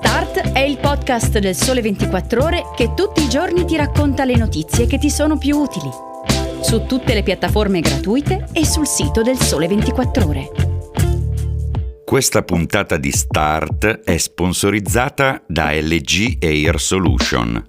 Start è il podcast del Sole 24 Ore che tutti i giorni ti racconta le notizie che ti sono più utili. Su tutte le piattaforme gratuite e sul sito del Sole 24 Ore. Questa puntata di Start è sponsorizzata da LG Air Solution.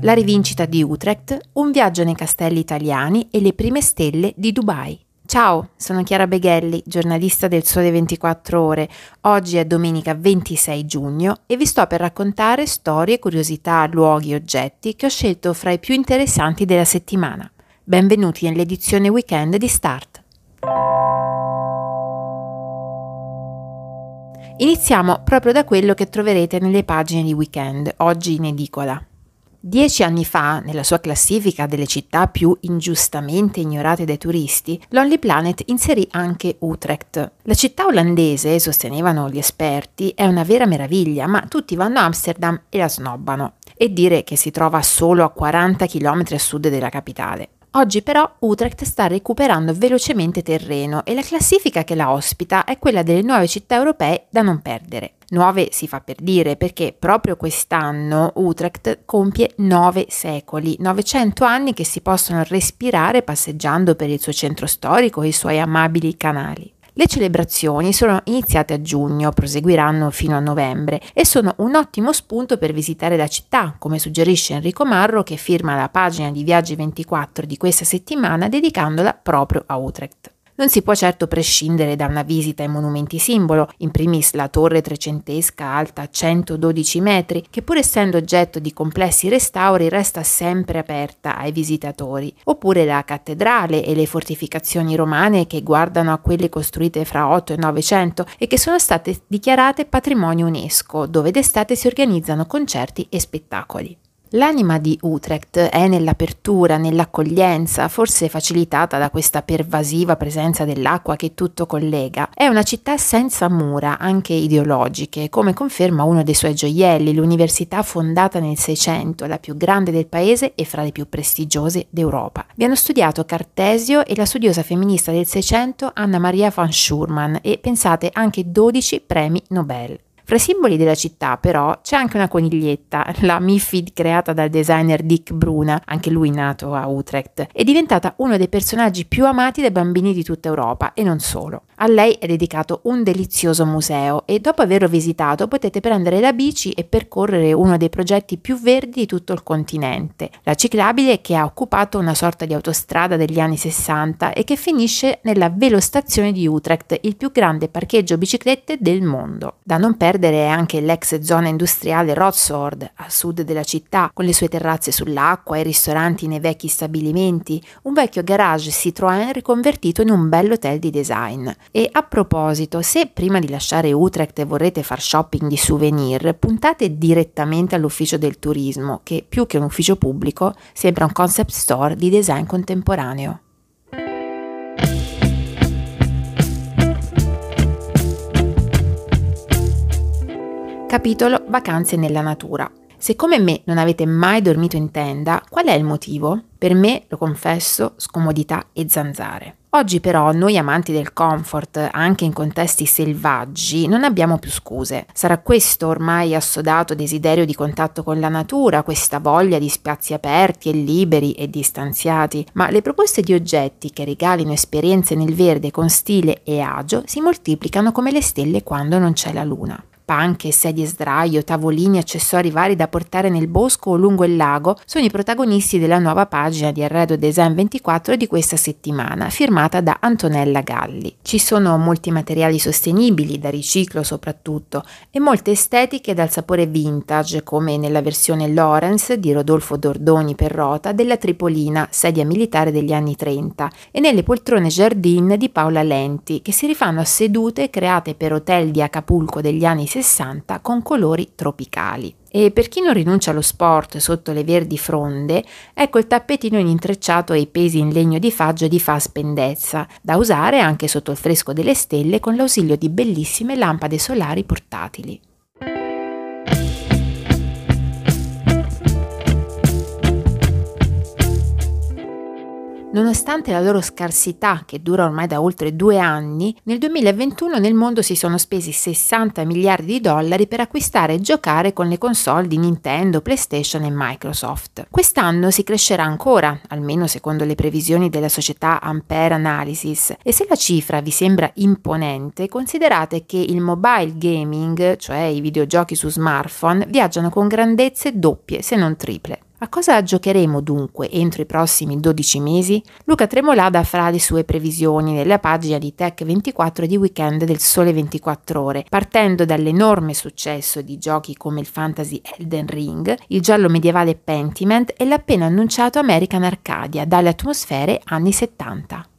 La rivincita di Utrecht, un viaggio nei castelli italiani e le prime stelle di Dubai. Ciao, sono Chiara Beghelli, giornalista del Sole 24 Ore. Oggi è domenica 26 giugno e vi sto per raccontare storie, curiosità, luoghi e oggetti che ho scelto fra i più interessanti della settimana. Benvenuti nell'edizione weekend di Start. Iniziamo proprio da quello che troverete nelle pagine di weekend, oggi in edicola. Dieci anni fa, nella sua classifica delle città più ingiustamente ignorate dai turisti, Lonely Planet inserì anche Utrecht. La città olandese, sostenevano gli esperti, è una vera meraviglia, ma tutti vanno a Amsterdam e la snobbano. E dire che si trova solo a 40 km a sud della capitale. Oggi però Utrecht sta recuperando velocemente terreno e la classifica che la ospita è quella delle nuove città europee da non perdere. Nuove si fa per dire perché proprio quest'anno Utrecht compie nove secoli, 900 anni che si possono respirare passeggiando per il suo centro storico e i suoi amabili canali. Le celebrazioni sono iniziate a giugno, proseguiranno fino a novembre e sono un ottimo spunto per visitare la città, come suggerisce Enrico Marro che firma la pagina di Viaggi 24 di questa settimana dedicandola proprio a Utrecht. Non si può certo prescindere da una visita ai monumenti simbolo, in primis la torre trecentesca alta 112 metri, che pur essendo oggetto di complessi restauri resta sempre aperta ai visitatori, oppure la cattedrale e le fortificazioni romane che guardano a quelle costruite fra 8 e 900 e che sono state dichiarate patrimonio UNESCO, dove d'estate si organizzano concerti e spettacoli. L'anima di Utrecht è nell'apertura, nell'accoglienza, forse facilitata da questa pervasiva presenza dell'acqua che tutto collega. È una città senza mura, anche ideologiche, come conferma uno dei suoi gioielli, l'università fondata nel Seicento, la più grande del paese e fra le più prestigiose d'Europa. Vi hanno studiato Cartesio e la studiosa femminista del Seicento Anna Maria van Schurman e pensate anche 12 premi Nobel. Fra i simboli della città, però, c'è anche una coniglietta, la Mifid creata dal designer Dick Bruna, anche lui nato a Utrecht. È diventata uno dei personaggi più amati dai bambini di tutta Europa e non solo. A lei è dedicato un delizioso museo e dopo averlo visitato potete prendere la bici e percorrere uno dei progetti più verdi di tutto il continente, la ciclabile che ha occupato una sorta di autostrada degli anni 60 e che finisce nella velostazione di Utrecht, il più grande parcheggio biciclette del mondo. Da non perdere è anche l'ex zona industriale Rotsord, a sud della città, con le sue terrazze sull'acqua e ristoranti nei vecchi stabilimenti, un vecchio garage Citroën riconvertito in un bel hotel di design. E a proposito, se prima di lasciare Utrecht vorrete far shopping di souvenir, puntate direttamente all'ufficio del turismo, che più che un ufficio pubblico sembra un concept store di design contemporaneo. Capitolo Vacanze nella natura. Se come me non avete mai dormito in tenda, qual è il motivo? Per me, lo confesso, scomodità e zanzare. Oggi però noi amanti del comfort, anche in contesti selvaggi, non abbiamo più scuse. Sarà questo ormai assodato desiderio di contatto con la natura, questa voglia di spazi aperti e liberi e distanziati, ma le proposte di oggetti che regalino esperienze nel verde con stile e agio si moltiplicano come le stelle quando non c'è la luna panche, sedie sdraio, tavolini, accessori vari da portare nel bosco o lungo il lago sono i protagonisti della nuova pagina di Arredo Design 24 di questa settimana, firmata da Antonella Galli. Ci sono molti materiali sostenibili, da riciclo soprattutto, e molte estetiche dal sapore vintage, come nella versione Lawrence di Rodolfo Dordoni per Rota della Tripolina, sedia militare degli anni 30, e nelle poltrone Jardin di Paola Lenti, che si rifanno a sedute create per hotel di Acapulco degli anni 60 60 con colori tropicali. E per chi non rinuncia allo sport sotto le verdi fronde, ecco il tappetino in intrecciato e i pesi in legno di faggio di fa spendezza, da usare anche sotto il fresco delle stelle con l'ausilio di bellissime lampade solari portatili. Nonostante la loro scarsità, che dura ormai da oltre due anni, nel 2021 nel mondo si sono spesi 60 miliardi di dollari per acquistare e giocare con le console di Nintendo, PlayStation e Microsoft. Quest'anno si crescerà ancora, almeno secondo le previsioni della società Ampere Analysis, e se la cifra vi sembra imponente, considerate che il mobile gaming, cioè i videogiochi su smartphone, viaggiano con grandezze doppie se non triple. A cosa giocheremo dunque entro i prossimi 12 mesi? Luca Tremolada farà le sue previsioni nella pagina di Tech24 di weekend del Sole 24 Ore, partendo dall'enorme successo di giochi come il fantasy Elden Ring, il giallo medievale Pentiment e l'appena annunciato American Arcadia dalle atmosfere anni 70.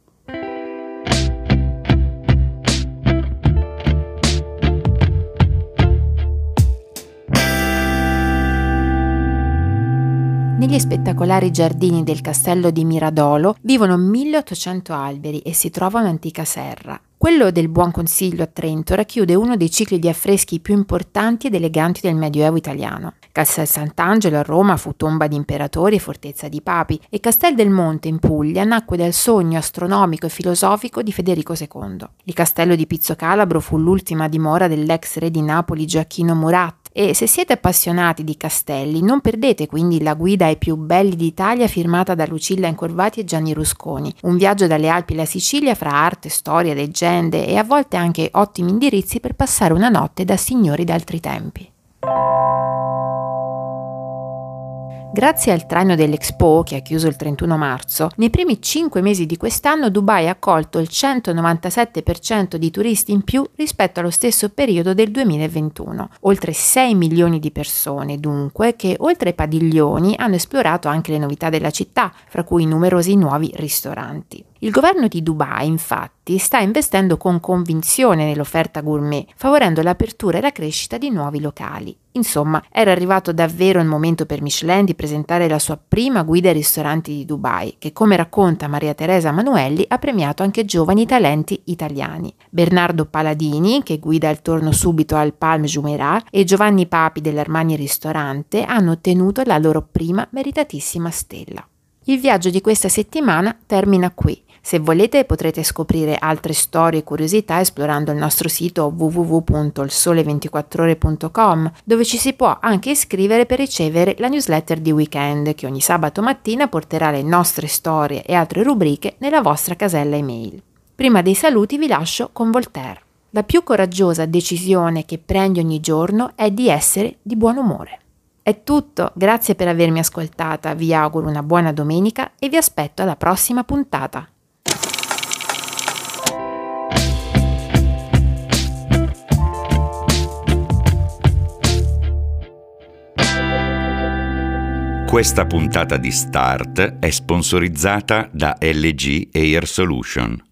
Negli spettacolari giardini del castello di Miradolo vivono 1800 alberi e si trova un'antica serra. Quello del Buon Consiglio a Trento racchiude uno dei cicli di affreschi più importanti ed eleganti del Medioevo italiano. Castel Sant'Angelo a Roma fu tomba di imperatori e fortezza di papi e Castel del Monte in Puglia nacque dal sogno astronomico e filosofico di Federico II. Il castello di Pizzo Calabro fu l'ultima dimora dell'ex re di Napoli Gioacchino Murat e se siete appassionati di castelli, non perdete quindi la guida ai più belli d'Italia firmata da Lucilla Incorvati e Gianni Rusconi. Un viaggio dalle Alpi alla Sicilia fra arte, storia, leggende e a volte anche ottimi indirizzi per passare una notte da signori d'altri tempi. Grazie al traino dell'Expo, che ha chiuso il 31 marzo, nei primi 5 mesi di quest'anno Dubai ha accolto il 197% di turisti in più rispetto allo stesso periodo del 2021. Oltre 6 milioni di persone, dunque, che oltre ai padiglioni hanno esplorato anche le novità della città, fra cui numerosi nuovi ristoranti. Il governo di Dubai, infatti, sta investendo con convinzione nell'offerta gourmet, favorendo l'apertura e la crescita di nuovi locali. Insomma, era arrivato davvero il momento per Michelin di presentare la sua prima guida ai ristoranti di Dubai, che come racconta Maria Teresa Manuelli ha premiato anche giovani talenti italiani. Bernardo Paladini, che guida il torno subito al Palm Jumeirah, e Giovanni Papi dell'Armani Ristorante hanno ottenuto la loro prima meritatissima stella. Il viaggio di questa settimana termina qui. Se volete potrete scoprire altre storie e curiosità esplorando il nostro sito www.ilsole24ore.com dove ci si può anche iscrivere per ricevere la newsletter di weekend che ogni sabato mattina porterà le nostre storie e altre rubriche nella vostra casella email. Prima dei saluti vi lascio con Voltaire. La più coraggiosa decisione che prendi ogni giorno è di essere di buon umore. È tutto, grazie per avermi ascoltata, vi auguro una buona domenica e vi aspetto alla prossima puntata. Questa puntata di Start è sponsorizzata da LG Air Solution.